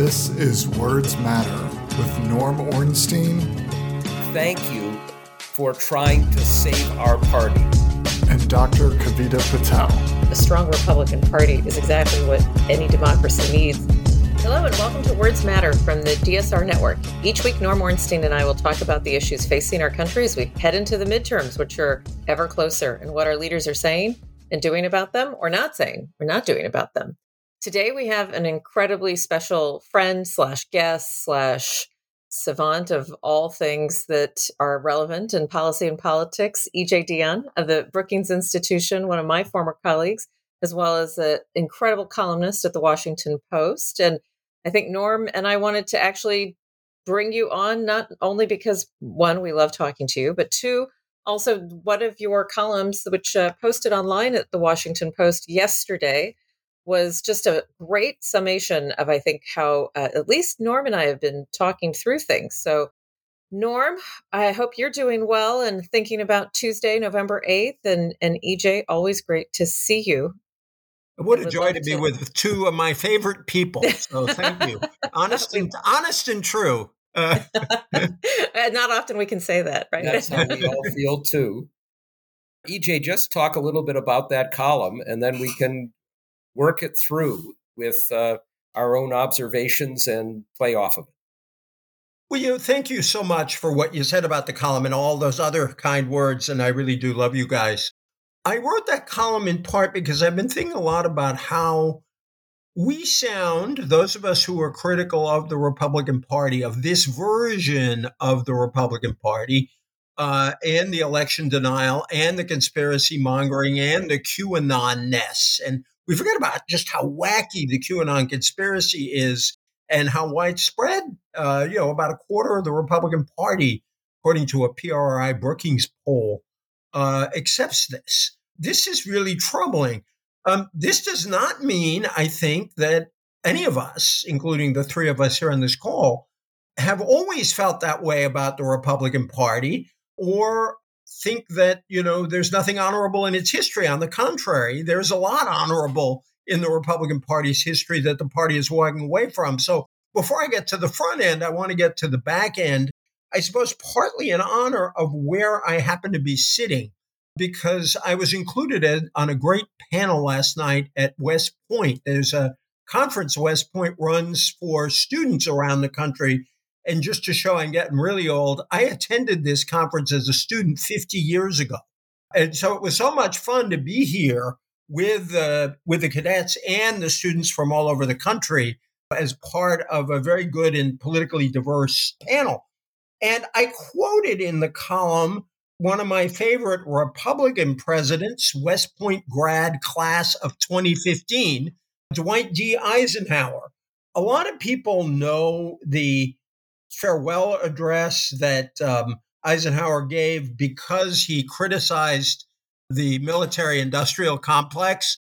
This is Words Matter with Norm Ornstein. Thank you for trying to save our party. And Dr. Kavita Patel. A strong Republican Party is exactly what any democracy needs. Hello and welcome to Words Matter from the DSR Network. Each week, Norm Ornstein and I will talk about the issues facing our country as we head into the midterms, which are ever closer, and what our leaders are saying and doing about them or not saying or not doing about them. Today we have an incredibly special friend slash guest slash savant of all things that are relevant in policy and politics, EJ Dionne of the Brookings Institution, one of my former colleagues, as well as an incredible columnist at the Washington Post. And I think Norm and I wanted to actually bring you on, not only because one, we love talking to you, but two, also one of your columns, which uh, posted online at the Washington Post yesterday, was just a great summation of, I think, how uh, at least Norm and I have been talking through things. So, Norm, I hope you're doing well and thinking about Tuesday, November 8th. And, and EJ, always great to see you. What a joy to be with two of my favorite people. So thank you. honest and honest and true. Uh. Not often we can say that, right? That's how we all feel too. EJ, just talk a little bit about that column, and then we can work it through with uh, our own observations and play off of it. Well, you thank you so much for what you said about the column and all those other kind words, and I really do love you guys. I wrote that column in part because I've been thinking a lot about how we sound, those of us who are critical of the Republican Party, of this version of the Republican Party, uh, and the election denial, and the conspiracy mongering, and the QAnon ness. And we forget about just how wacky the QAnon conspiracy is and how widespread, uh, you know, about a quarter of the Republican Party, according to a PRRI Brookings poll, uh, accepts this. This is really troubling. Um, this does not mean, I think, that any of us, including the three of us here on this call, have always felt that way about the Republican Party or think that, you know, there's nothing honorable in its history. On the contrary, there's a lot honorable in the Republican Party's history that the party is walking away from. So before I get to the front end, I want to get to the back end. I suppose partly in honor of where I happen to be sitting, because I was included on a great panel last night at West Point. There's a conference West Point runs for students around the country and just to show I'm getting really old, I attended this conference as a student 50 years ago. And so it was so much fun to be here with uh, with the cadets and the students from all over the country as part of a very good and politically diverse panel. And I quoted in the column one of my favorite Republican presidents, West Point grad class of 2015, Dwight D. Eisenhower. A lot of people know the farewell address that um, Eisenhower gave because he criticized the military industrial complex.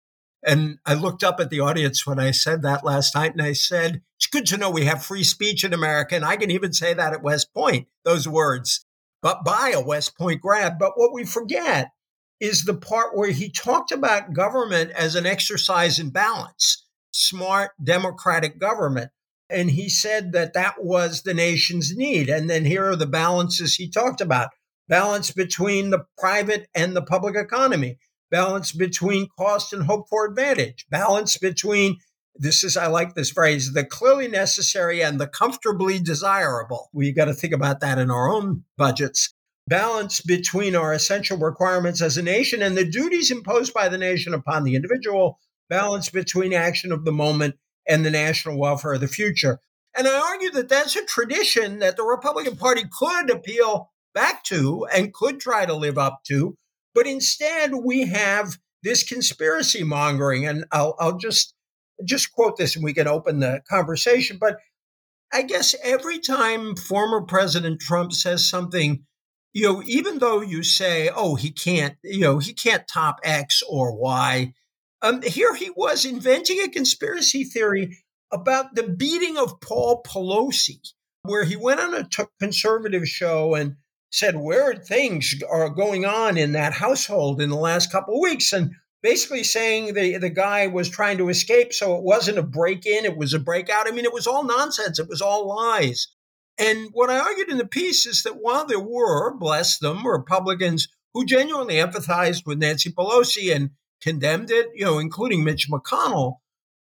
And I looked up at the audience when I said that last night and I said, it's good to know we have free speech in America. And I can even say that at West Point, those words, but by a West Point grad. But what we forget is the part where he talked about government as an exercise in balance, smart democratic government. And he said that that was the nation's need. And then here are the balances he talked about balance between the private and the public economy, balance between cost and hope for advantage, balance between this is, I like this phrase, the clearly necessary and the comfortably desirable. We got to think about that in our own budgets. Balance between our essential requirements as a nation and the duties imposed by the nation upon the individual. Balance between action of the moment and the national welfare of the future. And I argue that that's a tradition that the Republican Party could appeal back to and could try to live up to. But instead, we have this conspiracy mongering. And I'll, I'll just just quote this and we can open the conversation. But I guess every time former President Trump says something, you know, even though you say, oh, he can't, you know, he can't top X or Y, um, here he was inventing a conspiracy theory about the beating of Paul Pelosi, where he went on a t- conservative show and said weird things are going on in that household in the last couple of weeks. And basically saying the, the guy was trying to escape. So it wasn't a break in, it was a breakout. I mean, it was all nonsense, it was all lies. And what I argued in the piece is that while there were, bless them, Republicans who genuinely empathized with Nancy Pelosi and condemned it, you know, including Mitch McConnell,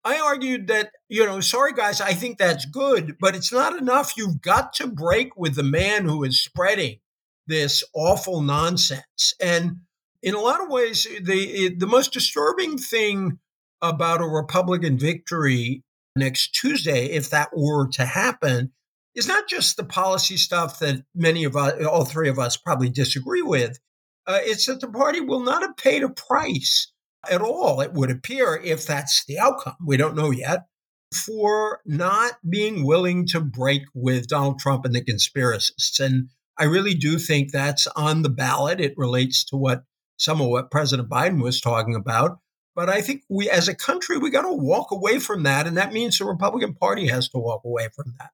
I argued that, you know, sorry guys, I think that's good, but it's not enough. You've got to break with the man who is spreading this awful nonsense. And in a lot of ways, the the most disturbing thing about a Republican victory next Tuesday, if that were to happen, is not just the policy stuff that many of us, all three of us, probably disagree with. Uh, it's that the party will not have paid a price at all, it would appear, if that's the outcome. We don't know yet, for not being willing to break with Donald Trump and the conspiracists. And I really do think that's on the ballot. It relates to what some of what President Biden was talking about. But I think we, as a country, we got to walk away from that. And that means the Republican Party has to walk away from that.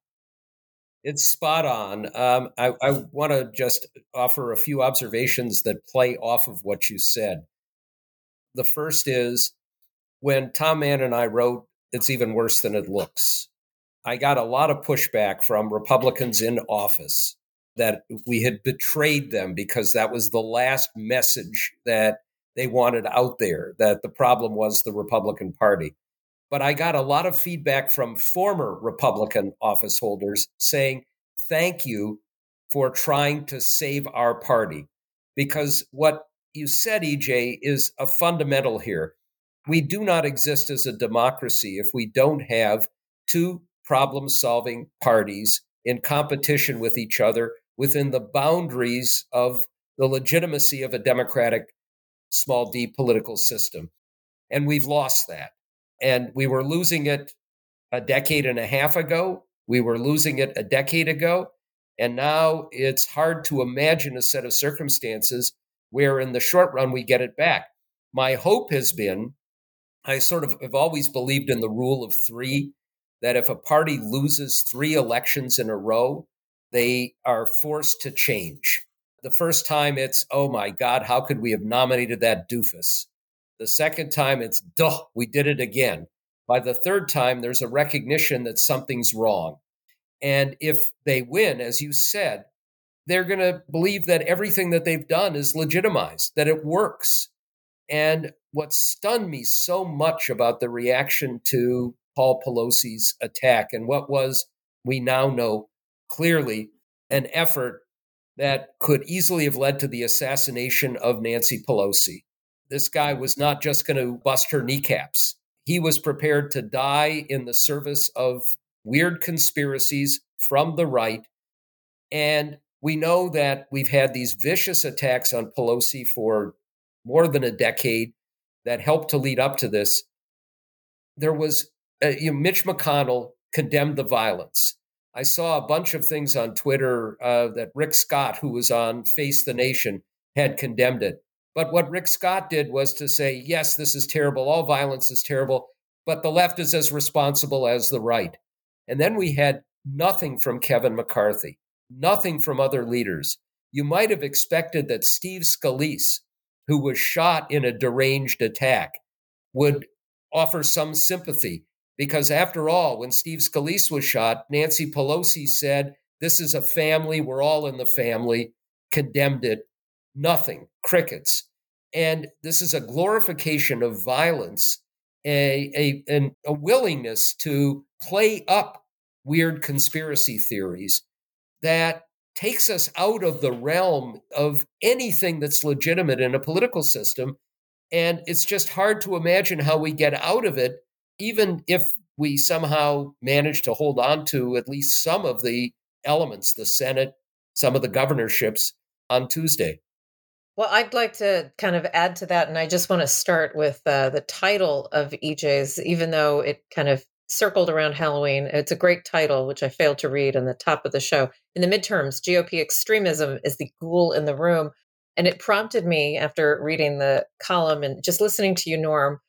It's spot on. Um, I, I want to just offer a few observations that play off of what you said. The first is when Tom Mann and I wrote It's Even Worse Than It Looks, I got a lot of pushback from Republicans in office that we had betrayed them because that was the last message that they wanted out there, that the problem was the Republican Party. But I got a lot of feedback from former Republican office holders saying, thank you for trying to save our party. Because what you said, EJ, is a fundamental here. We do not exist as a democracy if we don't have two problem solving parties in competition with each other within the boundaries of the legitimacy of a democratic small d political system. And we've lost that. And we were losing it a decade and a half ago. We were losing it a decade ago. And now it's hard to imagine a set of circumstances where in the short run we get it back. My hope has been I sort of have always believed in the rule of three that if a party loses three elections in a row, they are forced to change. The first time it's, oh my God, how could we have nominated that doofus? The second time it's, duh, we did it again. By the third time, there's a recognition that something's wrong. And if they win, as you said, they're going to believe that everything that they've done is legitimized, that it works. And what stunned me so much about the reaction to Paul Pelosi's attack and what was, we now know, clearly an effort that could easily have led to the assassination of Nancy Pelosi. This guy was not just going to bust her kneecaps. He was prepared to die in the service of weird conspiracies from the right. And we know that we've had these vicious attacks on Pelosi for more than a decade that helped to lead up to this. There was, uh, you know, Mitch McConnell condemned the violence. I saw a bunch of things on Twitter uh, that Rick Scott, who was on Face the Nation, had condemned it. But what Rick Scott did was to say, yes, this is terrible. All violence is terrible, but the left is as responsible as the right. And then we had nothing from Kevin McCarthy, nothing from other leaders. You might have expected that Steve Scalise, who was shot in a deranged attack, would offer some sympathy. Because after all, when Steve Scalise was shot, Nancy Pelosi said, This is a family. We're all in the family, condemned it. Nothing, crickets. And this is a glorification of violence, a, a, a willingness to play up weird conspiracy theories that takes us out of the realm of anything that's legitimate in a political system. And it's just hard to imagine how we get out of it even if we somehow manage to hold on to at least some of the elements, the Senate, some of the governorships on Tuesday. Well, I'd like to kind of add to that, and I just want to start with uh, the title of EJ's, even though it kind of circled around Halloween. It's a great title, which I failed to read on the top of the show. In the midterms, GOP extremism is the ghoul in the room. And it prompted me after reading the column and just listening to you, Norm,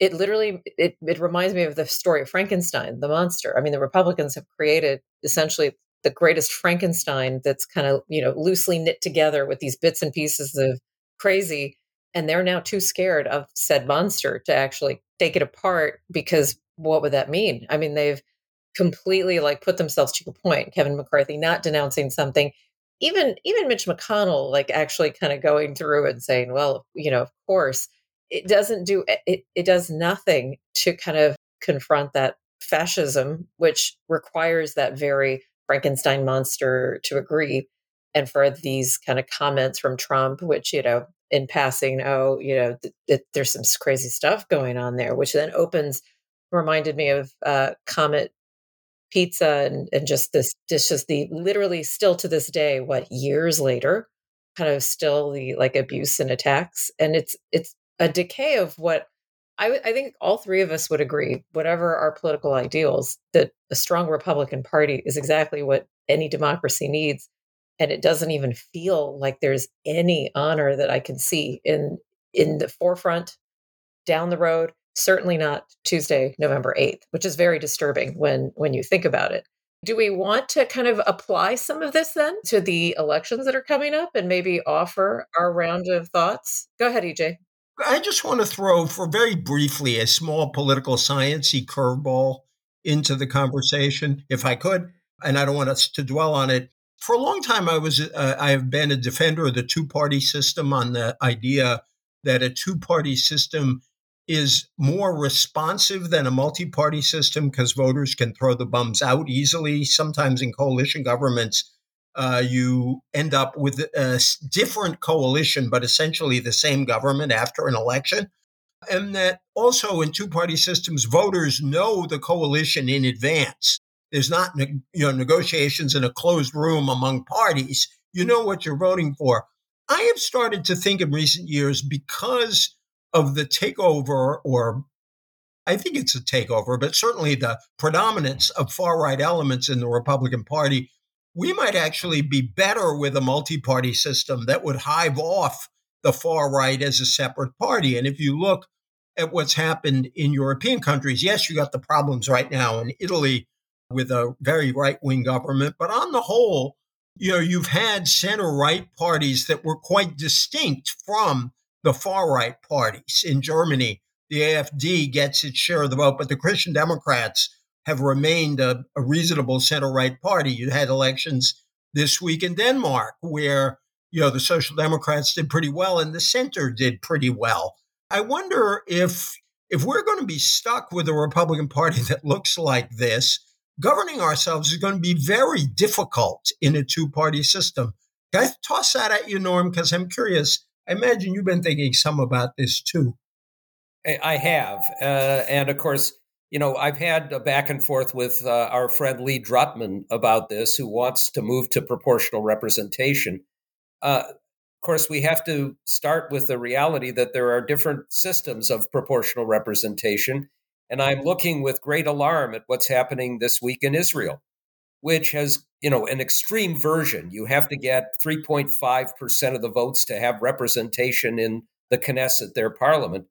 it literally it, it reminds me of the story of frankenstein the monster i mean the republicans have created essentially the greatest frankenstein that's kind of you know loosely knit together with these bits and pieces of crazy And they're now too scared of said monster to actually take it apart because what would that mean? I mean, they've completely like put themselves to the point, Kevin McCarthy not denouncing something. Even even Mitch McConnell, like actually kind of going through and saying, well, you know, of course, it doesn't do eh, it, it does nothing to kind of confront that fascism, which requires that very Frankenstein monster to agree. And for these kind of comments from Trump, which, you know, in passing, oh, you know, th- th- there's some crazy stuff going on there, which then opens, reminded me of uh, Comet Pizza and, and just this, this just the literally still to this day, what years later, kind of still the like abuse and attacks. And it's, it's a decay of what I, I think all three of us would agree, whatever our political ideals, that a strong Republican Party is exactly what any democracy needs. And it doesn't even feel like there's any honor that I can see in in the forefront, down the road. Certainly not Tuesday, November eighth, which is very disturbing when when you think about it. Do we want to kind of apply some of this then to the elections that are coming up and maybe offer our round of thoughts? Go ahead, EJ. I just want to throw, for very briefly, a small political sciencey curveball into the conversation, if I could. And I don't want us to dwell on it. For a long time, I was uh, I have been a defender of the two party system on the idea that a two party system is more responsive than a multi party system because voters can throw the bums out easily. Sometimes in coalition governments, uh, you end up with a different coalition, but essentially the same government after an election. And that also in two party systems, voters know the coalition in advance. There's not you know, negotiations in a closed room among parties. You know what you're voting for. I have started to think in recent years because of the takeover, or I think it's a takeover, but certainly the predominance of far right elements in the Republican Party we might actually be better with a multi party system that would hive off the far right as a separate party. And if you look at what's happened in European countries, yes, you got the problems right now in Italy with a very right wing government, but on the whole, you know, you've had center right parties that were quite distinct from the far right parties. In Germany, the AFD gets its share of the vote, but the Christian Democrats have remained a, a reasonable center right party. You had elections this week in Denmark where you know the Social Democrats did pretty well and the center did pretty well. I wonder if if we're going to be stuck with a Republican Party that looks like this, governing ourselves is going to be very difficult in a two party system. Can I toss that at you, Norm? Because I'm curious. I imagine you've been thinking some about this too. I have. Uh, and of course, you know, I've had a back and forth with uh, our friend Lee Drutman about this, who wants to move to proportional representation. Uh, of course, we have to start with the reality that there are different systems of proportional representation. And I'm looking with great alarm at what's happening this week in Israel, which has, you know, an extreme version. You have to get 3.5% of the votes to have representation in the Knesset, their parliament.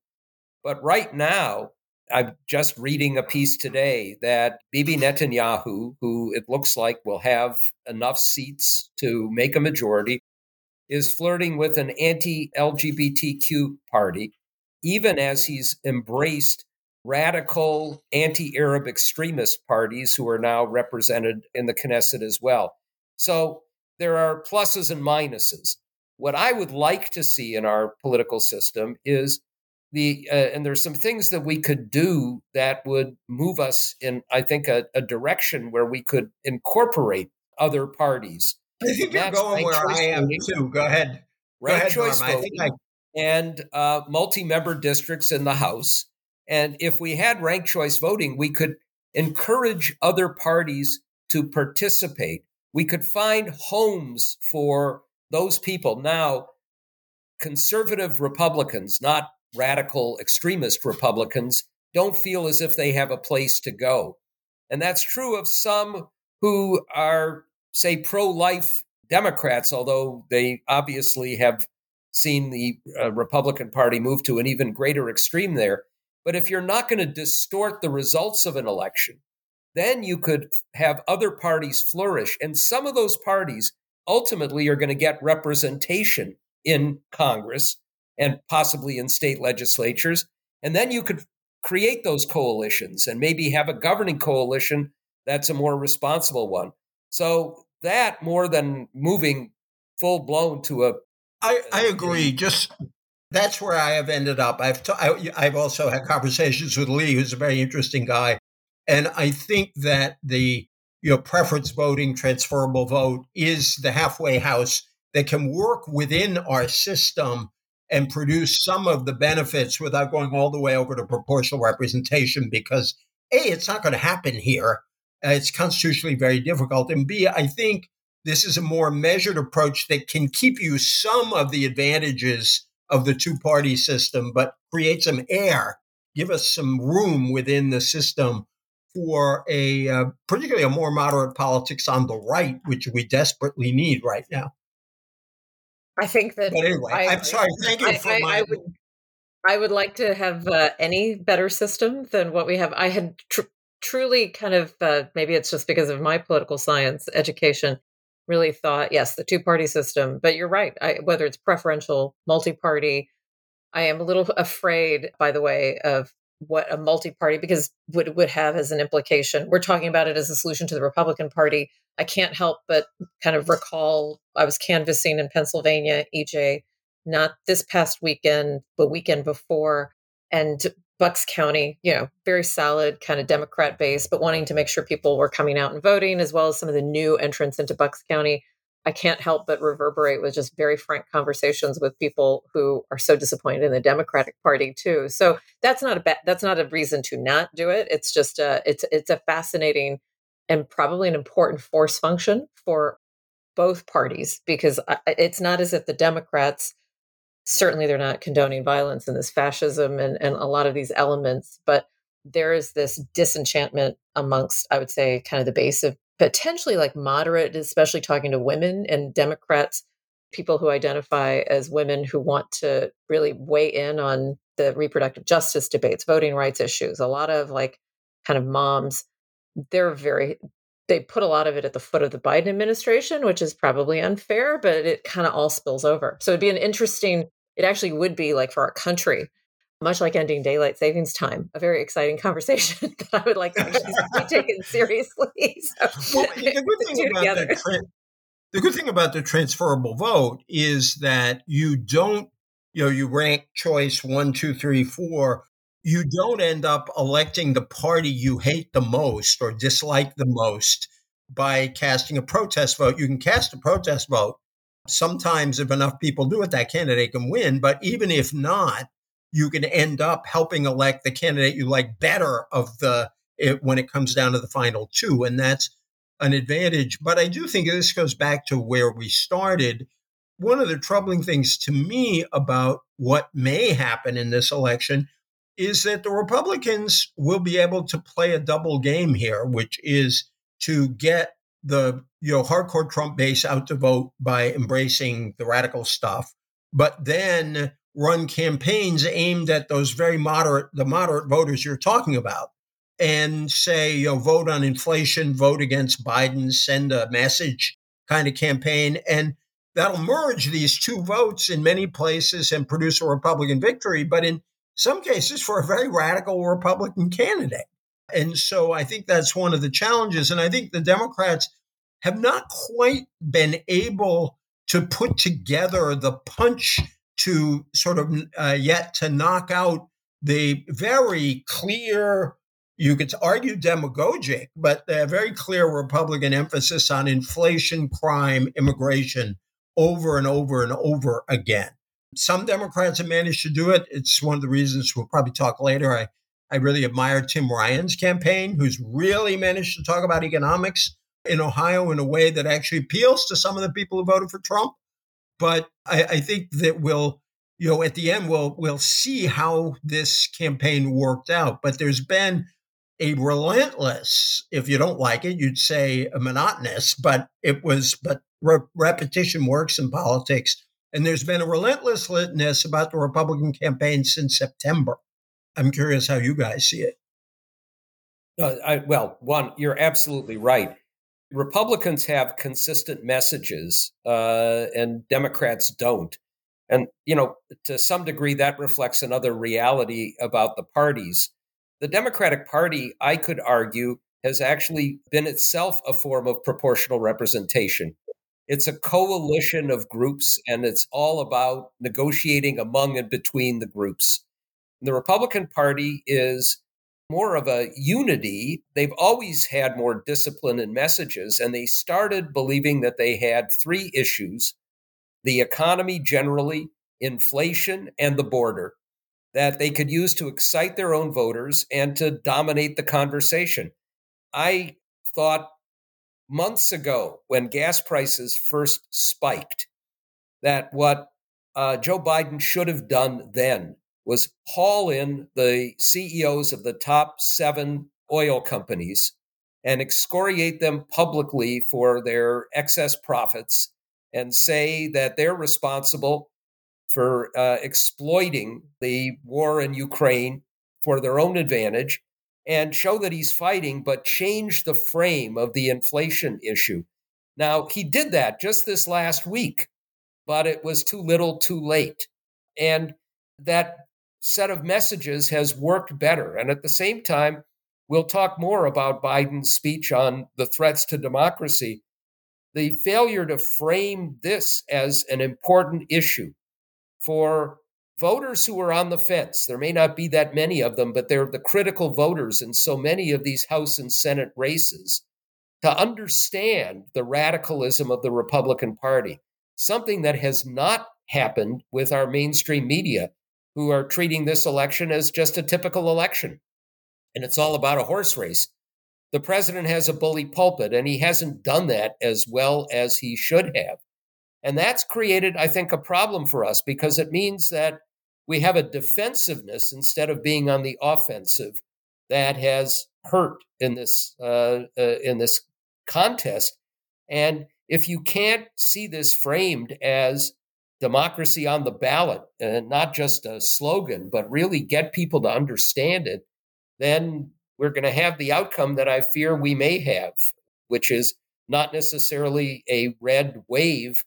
But right now, I'm just reading a piece today that Bibi Netanyahu, who it looks like will have enough seats to make a majority, is flirting with an anti LGBTQ party, even as he's embraced radical anti Arab extremist parties who are now represented in the Knesset as well. So there are pluses and minuses. What I would like to see in our political system is the uh, and there's some things that we could do that would move us in i think a, a direction where we could incorporate other parties. I think you're going where i am voting, too. Go ahead. Right ahead, choice Norm, voting, I... and uh, multi-member districts in the house and if we had ranked choice voting we could encourage other parties to participate we could find homes for those people now conservative republicans not radical extremist Republicans don't feel as if they have a place to go. And that's true of some who are, say, pro life Democrats, although they obviously have seen the uh, Republican Party move to an even greater extreme there. But if you're not going to distort the results of an election, then you could have other parties flourish. And some of those parties ultimately are going to get representation in Congress and possibly in state legislatures. And then you could create those coalitions and maybe have a governing coalition that's a more responsible one. So that more than moving full blown to a. I, I uh, agree. Just that's where I have ended up. I've t- I, I've also had conversations with Lee, who's a very interesting guy, and I think that the you know preference voting, transferable vote is the halfway house that can work within our system and produce some of the benefits without going all the way over to proportional representation because a it's not going to happen here. Uh, it's constitutionally very difficult. And b i think this is a more measured approach that can keep you some of the advantages of the two party system but create some air give us some room within the system for a uh, particularly a more moderate politics on the right which we desperately need right now I think that. But anyway, I, am sorry. Thank you I, for I, my. I would, I would like to have uh, any better system than what we have. I had tr- truly kind of uh, maybe it's just because of my political science education really thought yes the two party system but you're right I, whether it's preferential multi-party i am a little afraid by the way of what a multi-party because would would have as an implication we're talking about it as a solution to the republican party i can't help but kind of recall i was canvassing in pennsylvania ej not this past weekend but weekend before and bucks county you know very solid kind of democrat base but wanting to make sure people were coming out and voting as well as some of the new entrants into bucks county I can't help but reverberate with just very frank conversations with people who are so disappointed in the Democratic Party too. So that's not a ba- that's not a reason to not do it. It's just a it's it's a fascinating and probably an important force function for both parties because uh, it's not as if the Democrats certainly they're not condoning violence and this fascism and and a lot of these elements, but there is this disenchantment amongst I would say kind of the base of potentially like moderate, especially talking to women and Democrats, people who identify as women who want to really weigh in on the reproductive justice debates, voting rights issues. A lot of like kind of moms, they're very, they put a lot of it at the foot of the Biden administration, which is probably unfair, but it kind of all spills over. So it'd be an interesting, it actually would be like for our country much like ending daylight savings time, a very exciting conversation that I would like to be taken seriously. So, well, the, good thing about the, the good thing about the transferable vote is that you don't, you know, you rank choice one, two, three, four. You don't end up electing the party you hate the most or dislike the most by casting a protest vote. You can cast a protest vote. Sometimes, if enough people do it, that candidate can win. But even if not, you can end up helping elect the candidate you like better of the it, when it comes down to the final two, and that's an advantage. But I do think this goes back to where we started. One of the troubling things to me about what may happen in this election is that the Republicans will be able to play a double game here, which is to get the you know hardcore Trump base out to vote by embracing the radical stuff, but then run campaigns aimed at those very moderate, the moderate voters you're talking about, and say, you know, vote on inflation, vote against Biden, send a message kind of campaign. And that'll merge these two votes in many places and produce a Republican victory, but in some cases for a very radical Republican candidate. And so I think that's one of the challenges. And I think the Democrats have not quite been able to put together the punch to sort of uh, yet to knock out the very clear, you could argue demagogic, but the very clear Republican emphasis on inflation, crime, immigration over and over and over again. Some Democrats have managed to do it. It's one of the reasons we'll probably talk later. I, I really admire Tim Ryan's campaign, who's really managed to talk about economics in Ohio in a way that actually appeals to some of the people who voted for Trump. But I, I think that we'll, you know, at the end we'll we'll see how this campaign worked out. But there's been a relentless, if you don't like it, you'd say a monotonous, but it was, but re- repetition works in politics. And there's been a relentless relentlessness about the Republican campaign since September. I'm curious how you guys see it. Uh, I, well, one, you're absolutely right. Republicans have consistent messages, uh, and Democrats don't. And, you know, to some degree, that reflects another reality about the parties. The Democratic Party, I could argue, has actually been itself a form of proportional representation. It's a coalition of groups, and it's all about negotiating among and between the groups. The Republican Party is more of a unity. They've always had more discipline and messages, and they started believing that they had three issues the economy generally, inflation, and the border that they could use to excite their own voters and to dominate the conversation. I thought months ago when gas prices first spiked that what uh, Joe Biden should have done then was haul in the CEOs of the top seven oil companies and excoriate them publicly for their excess profits and say that they're responsible for uh, exploiting the war in Ukraine for their own advantage and show that he's fighting, but change the frame of the inflation issue. Now, he did that just this last week, but it was too little too late. And that set of messages has worked better. And at the same time, we'll talk more about Biden's speech on the threats to democracy. The failure to frame this as an important issue for voters who are on the fence. There may not be that many of them, but they're the critical voters in so many of these House and Senate races to understand the radicalism of the Republican Party, something that has not happened with our mainstream media who are treating this election as just a typical election. And it's all about a horse race. The president has a bully pulpit, and he hasn't done that as well as he should have. And that's created, I think, a problem for us because it means that we have a defensiveness instead of being on the offensive that has hurt in this uh, uh, in this contest. And if you can't see this framed as democracy on the ballot and not just a slogan, but really get people to understand it, then we're going to have the outcome that I fear we may have, which is not necessarily a red wave,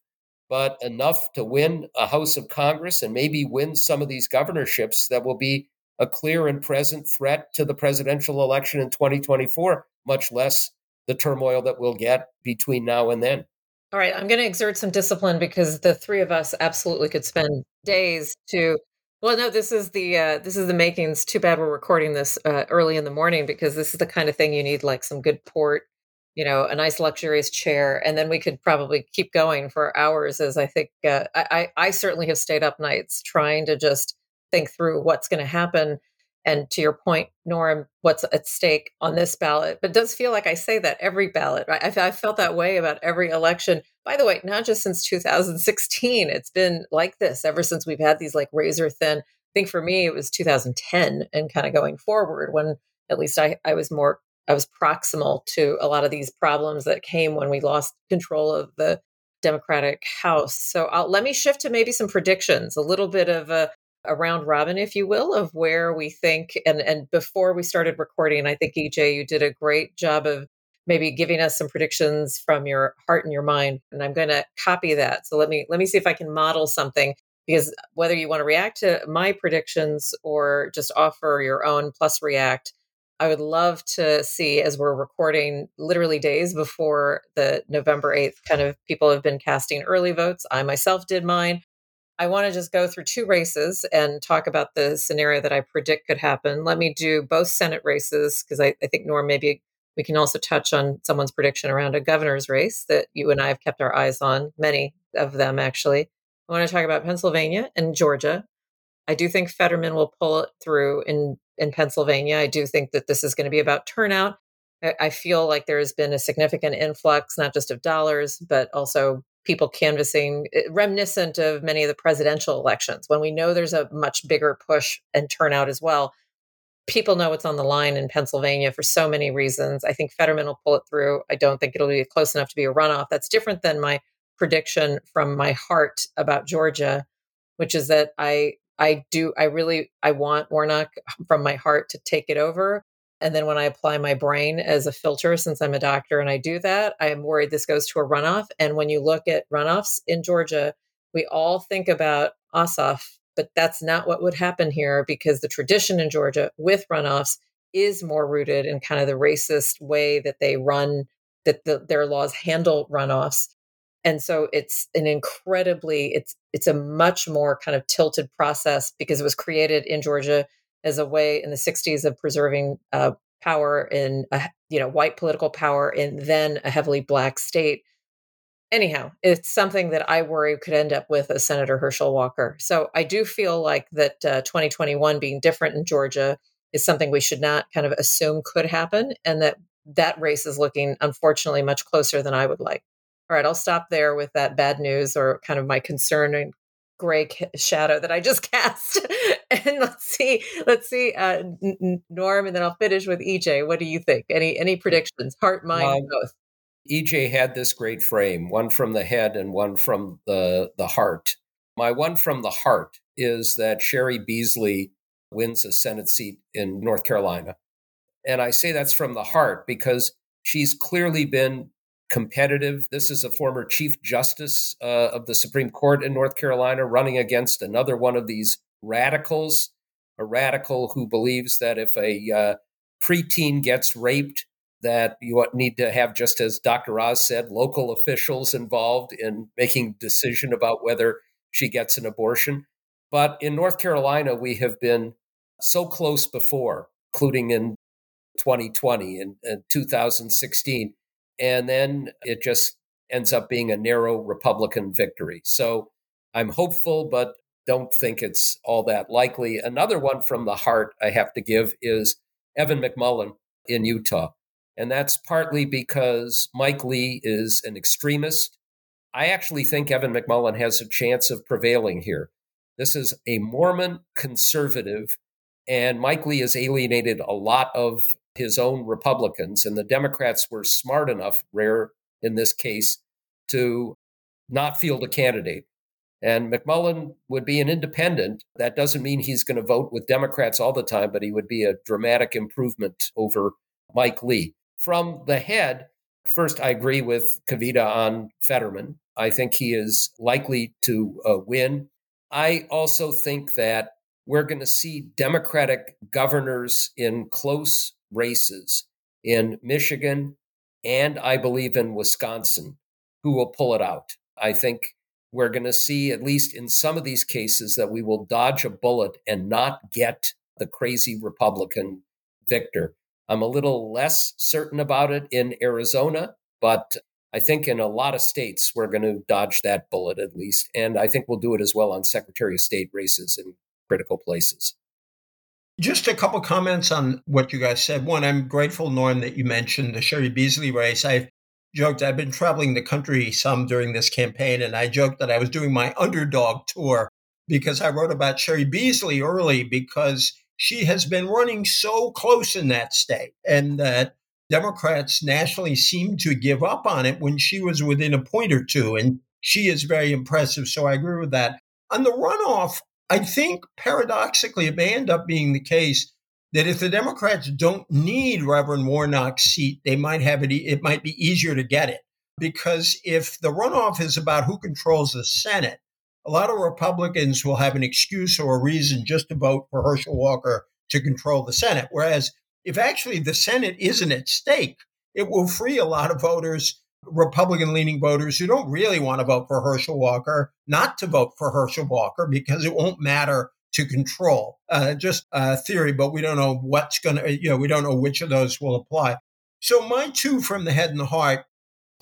but enough to win a House of Congress and maybe win some of these governorships that will be a clear and present threat to the presidential election in 2024, much less the turmoil that we'll get between now and then. All right, I'm going to exert some discipline because the three of us absolutely could spend days to. Well, no, this is the uh, this is the makings. Too bad we're recording this uh, early in the morning because this is the kind of thing you need, like some good port, you know, a nice luxurious chair, and then we could probably keep going for hours. As I think uh, I, I certainly have stayed up nights trying to just think through what's going to happen and to your point, Norm, what's at stake on this ballot. But does feel like I say that every ballot, right? I've, I've felt that way about every election. By the way, not just since 2016, it's been like this ever since we've had these like razor thin. I think for me, it was 2010 and kind of going forward when at least I, I was more, I was proximal to a lot of these problems that came when we lost control of the Democratic House. So I'll, let me shift to maybe some predictions, a little bit of a a round robin, if you will, of where we think. And and before we started recording, I think EJ, you did a great job of maybe giving us some predictions from your heart and your mind. And I'm going to copy that. So let me let me see if I can model something because whether you want to react to my predictions or just offer your own plus react, I would love to see as we're recording literally days before the November 8th kind of people have been casting early votes. I myself did mine. I want to just go through two races and talk about the scenario that I predict could happen. Let me do both Senate races because I, I, think, Norm, maybe we can also touch on someone's prediction around a governor's race that you and I have kept our eyes on, many of them actually. I want to talk about Pennsylvania and Georgia. I do think Fetterman will pull it through in, in Pennsylvania. I do think that this is going to be about turnout. I, I feel like there has been a significant influx, not just of dollars, but also people canvassing, eh, reminiscent of many of the presidential elections, when we know there's a much bigger push and turnout as well. People know what's on the line in Pennsylvania for so many reasons. I think Fetterman will pull it through. I don't think it'll be close enough to be a runoff. That's different than my prediction from my heart about Georgia, which is that I I do I really I want Warnock from my heart to take it over. And then when I apply my brain as a filter, since I'm a doctor and I do that, I am worried this goes to a runoff. And when you look at runoffs in Georgia, we all think about Ossoff, but that's not what would happen here because the tradition in Georgia with runoffs is more rooted in kind of the racist way that they run, that the, their laws handle runoffs. And so it's an incredibly, it's it's a much more kind of tilted process because it was created in Georgia as a way in the 60s of preserving uh, power in a, you know white political power in then a heavily black state. Anyhow it's something that i worry could end up with a senator herschel walker. So i do feel like that uh, 2021 being different in georgia is something we should not kind of assume could happen and that that race is looking unfortunately much closer than i would like all right i'll stop there with that bad news or kind of my concern and gray shadow that I just cast. and let's see, let's see, uh, Norm, and then I'll finish with EJ. What do you think? Any any predictions? Heart, mind, um, both. EJ had this great frame, one from the head and one from the the heart. My one from the heart is that Cheri Beasley wins a Senate seat in North Carolina. And I say that's from the heart because she's clearly been competitive. This is a former Chief Justice uh, of the Supreme Court in North Carolina running against another one of these radicals, a radical who believes that if a uh, preteen gets raped, that you need to have, just as Dr. Oz said, local officials involved in making decision about whether she gets an abortion. But in North Carolina, we have been so close before, including in 2020 and, and 2016 and then it just ends up being a narrow Republican victory. So I'm hopeful, but don't think it's all that likely. Another one from the heart I have to give is Evan McMullin in Utah. And that's partly because Mike Lee is an extremist. I actually think Evan McMullin has a chance of prevailing here. This is a Mormon conservative, and Mike Lee has alienated a lot of his own Republicans. And the Democrats were smart enough, rare in this case, to not field a candidate. And McMullin would be an independent. That doesn't mean he's going to vote with Democrats all the time, but he would be a dramatic improvement over Mike Lee. From the head, first, I agree with Kavita on Fetterman. I think he is likely to uh, win. I also think that we're going to see Democratic governors in close races in Michigan and I believe in Wisconsin who will pull it out. I think we're going to see, at least in some of these cases, that we will dodge a bullet and not get the crazy Republican victor. I'm a little less certain about it in Arizona, but I think in a lot of states, we're going to dodge that bullet at least. And I think we'll do it as well on Secretary of State races in critical places. Just a couple comments on what you guys said. One, I'm grateful, Norm, that you mentioned the Cheri Beasley race. I've joked I've been traveling the country some during this campaign, and I joked that I was doing my underdog tour because I wrote about Cheri Beasley early because she has been running so close in that state, and that Democrats nationally seem to give up on it when she was within a point or two, and she is very impressive. So I agree with that. On the runoff, I think paradoxically, it may end up being the case that if the Democrats don't need Reverend Warnock's seat, they might have it, it might be easier to get it. Because if the runoff is about who controls the Senate, a lot of Republicans will have an excuse or a reason just to vote for Herschel Walker to control the Senate. Whereas if actually the Senate isn't at stake, it will free a lot of voters Republican leaning voters who don't really want to vote for Herschel Walker not to vote for Herschel Walker because it won't matter to control. Uh, just a theory, but we don't know what's going to, you know, we don't know which of those will apply. So my two from the head and the heart.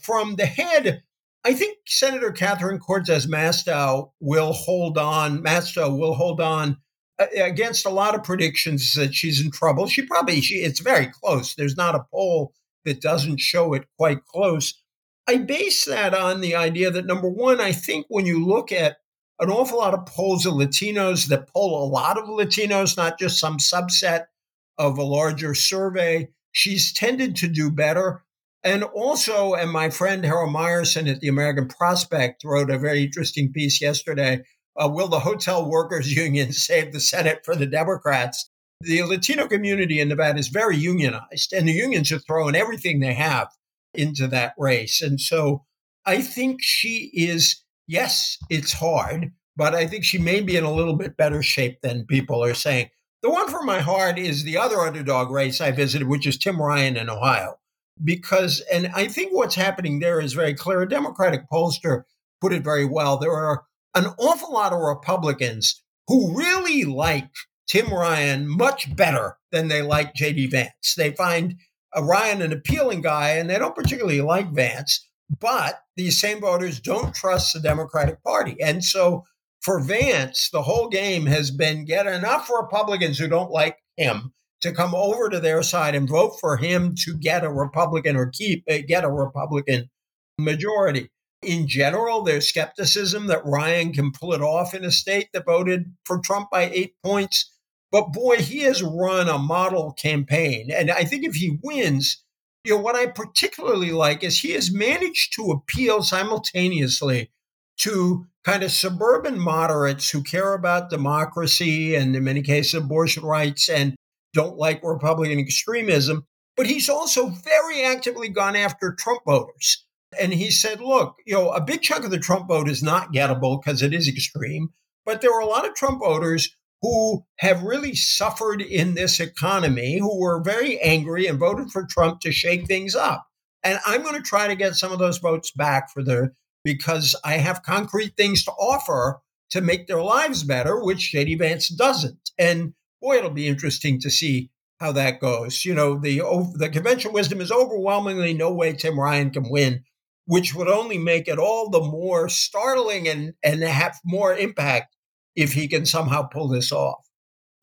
From the head, I think Senator Catherine Cortez Masto will hold on. Masto will hold on uh, against a lot of predictions that she's in trouble. She probably she it's very close. There's not a poll that doesn't show it quite close. I base that on the idea that number one, I think when you look at an awful lot of polls of Latinos that poll a lot of Latinos, not just some subset of a larger survey, she's tended to do better. And also, and my friend Harold Meyerson at the American Prospect wrote a very interesting piece yesterday. Uh, will the hotel workers union save the Senate for the Democrats? The Latino community in Nevada is very unionized, and the unions are throwing everything they have into that race. And so I think she is, yes, it's hard, but I think she may be in a little bit better shape than people are saying. The one for my heart is the other underdog race I visited, which is Tim Ryan in Ohio. Because, and I think what's happening there is very clear. A Democratic pollster put it very well. There are an awful lot of Republicans who really like Tim Ryan much better than they like JD Vance. They find Ryan an appealing guy and they don't particularly like Vance, but these same voters don't trust the Democratic Party. And so for Vance, the whole game has been get enough Republicans who don't like him to come over to their side and vote for him to get a Republican or keep uh, get a Republican majority. In general, there's skepticism that Ryan can pull it off in a state that voted for Trump by eight points. But boy, he has run a model campaign. And I think if he wins, you know, what I particularly like is he has managed to appeal simultaneously to kind of suburban moderates who care about democracy and, in many cases, abortion rights and don't like Republican extremism. But he's also very actively gone after Trump voters. And he said, look, you know, a big chunk of the Trump vote is not gettable because it is extreme. But there are a lot of Trump voters who have really suffered in this economy, who were very angry and voted for Trump to shake things up. And I'm going to try to get some of those votes back for the because I have concrete things to offer to make their lives better, which JD Vance doesn't. And boy, it'll be interesting to see how that goes. You know, the the conventional wisdom is overwhelmingly no way Tim Ryan can win, which would only make it all the more startling and and have more impact if he can somehow pull this off.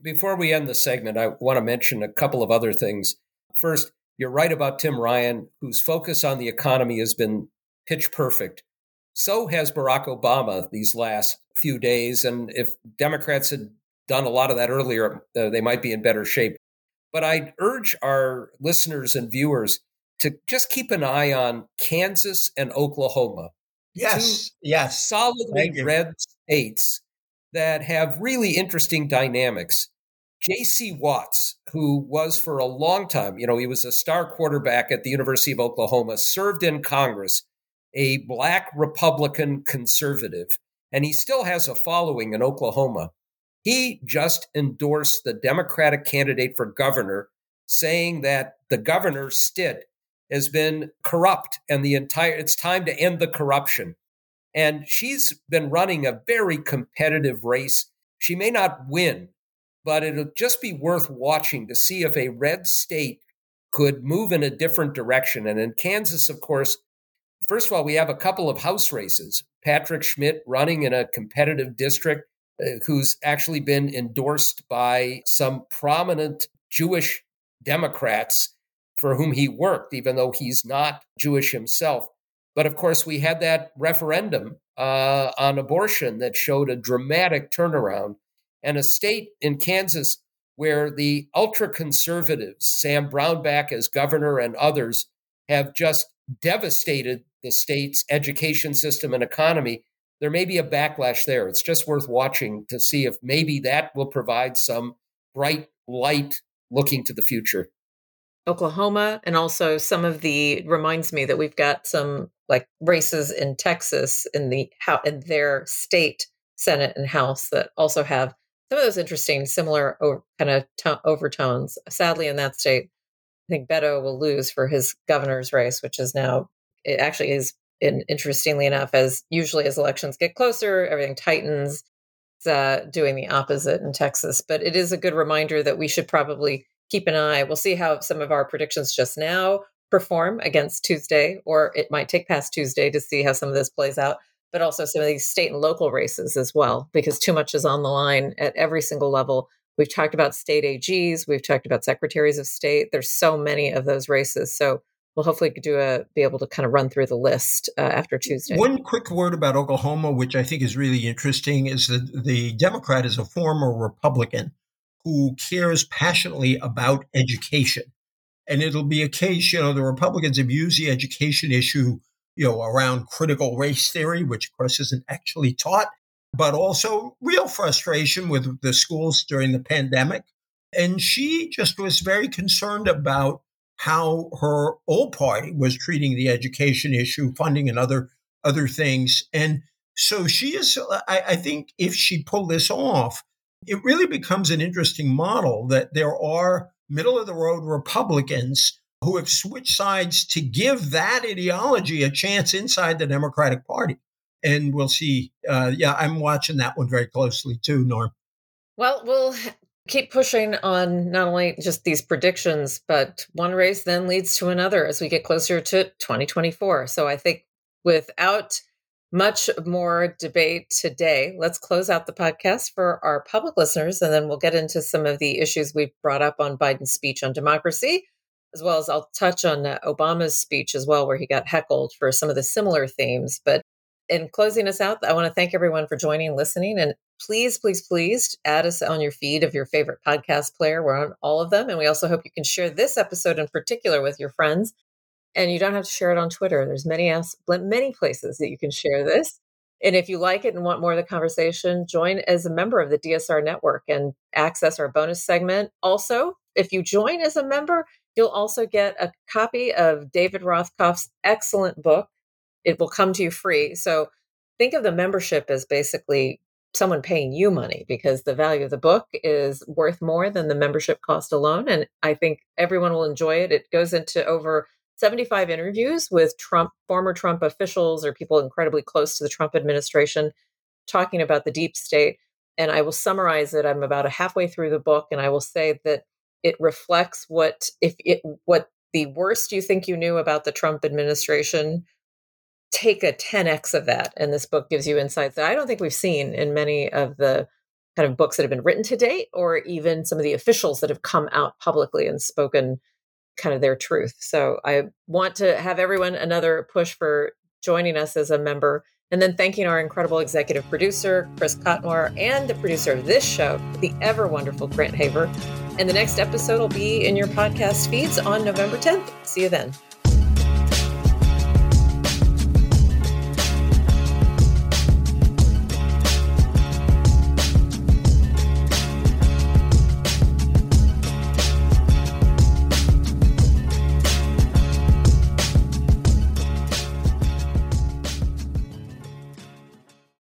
Before we end the segment, I want to mention a couple of other things. First, you're right about Tim Ryan, whose focus on the economy has been pitch perfect. So has Barack Obama these last few days. And if Democrats had done a lot of that earlier, uh, they might be in better shape. But I urge our listeners and viewers to just keep an eye on Kansas and Oklahoma. Yes, yes. Solidly red states that have really interesting dynamics. J.C. Watts, who was for a long time, you know, he was a star quarterback at the University of Oklahoma, served in Congress, a black Republican conservative, and he still has a following in Oklahoma. He just endorsed the Democratic candidate for governor, saying that the governor, Stitt, has been corrupt and the entire it's time to end the corruption. And she's been running a very competitive race. She may not win, but it'll just be worth watching to see if a red state could move in a different direction. And in Kansas, of course, First of all, we have a couple of House races. Patrick Schmidt running in a competitive district, uh, who's actually been endorsed by some prominent Jewish Democrats for whom he worked, even though he's not Jewish himself. But of course, we had that referendum uh, on abortion that showed a dramatic turnaround, and a state in Kansas where the ultra conservatives, Sam Brownback as governor and others, have just devastated the state's education system and economy, there may be a backlash there. It's just worth watching to see if maybe that will provide some bright light looking to the future. Oklahoma and also some of the reminds me that we've got some like races in Texas in the how in their state Senate and House that also have some of those interesting similar over, kind of to- overtones. Sadly, in that state, I think Beto will lose for his governor's race, which is now it actually is in, interestingly enough, as usually as elections get closer, everything tightens. Uh, doing the opposite in Texas, but it is a good reminder that we should probably keep an eye. We'll see how some of our predictions just now perform against Tuesday, or it might take past Tuesday to see how some of this plays out, but also some of these state and local races as well, because too much is on the line at every single level. We've talked about state AGs, we've talked about secretaries of state. There's so many of those races. So we'll hopefully do a be able to kind of run through the list uh, after Tuesday. One quick word about Oklahoma, which I think is really interesting, is that the Democrat is a former Republican who cares passionately about education, and it'll be a case. You know, the Republicans abuse the education issue, you know, around critical race theory, which of course isn't actually taught, but also real frustration with the schools during the pandemic. And she just was very concerned about how her old party was treating the education issue, funding and other other things. And So she is, I, I think if she pulled this off, it really becomes an interesting model that there are middle of the road Republicans who have switched sides to give that ideology a chance inside the Democratic Party. And we'll see. Uh, yeah, I'm watching that one very closely too, Norm. Well, we'll keep pushing on not only just these predictions, but one race then leads to another as we get closer to 2024. So I think without much more debate today, let's close out the podcast for our public listeners, and then we'll get into some of the issues we've brought up on Biden's speech on democracy, as well as I'll touch on Obama's speech as well, where he got heckled for some of the similar themes. But in closing us out, I want to thank everyone for joining, and listening, and please, please, please add us on your feed of your favorite podcast player. We're on all of them. And we also hope you can share this episode in particular with your friends. And you don't have to share it on Twitter. There's many many places that you can share this. And if you like it and want more of the conversation, join as a member of the DSR network and access our bonus segment. Also, if you join as a member, you'll also get a copy of David Rothkopf's excellent book. It will come to you free. So think of the membership as basically someone paying you money because the value of the book is worth more than the membership cost alone. And I think everyone will enjoy it. It goes into over 75 interviews with Trump, former Trump officials or people incredibly close to the Trump administration talking about the deep state. And I will summarize it. I'm about a halfway through the book, and I will say that it reflects what if it what the worst you think you knew about the Trump administration take a 10x of that. And this book gives you insights that I don't think we've seen in many of the kind of books that have been written to date, or even some of the officials that have come out publicly and spoken kind of their truth. So I want to have everyone another push for joining us as a member. And then thanking our incredible executive producer, Chris Cotmore, and the producer of this show, the ever wonderful Grant Haver. And the next episode will be in your podcast feeds on November 10th. See you then.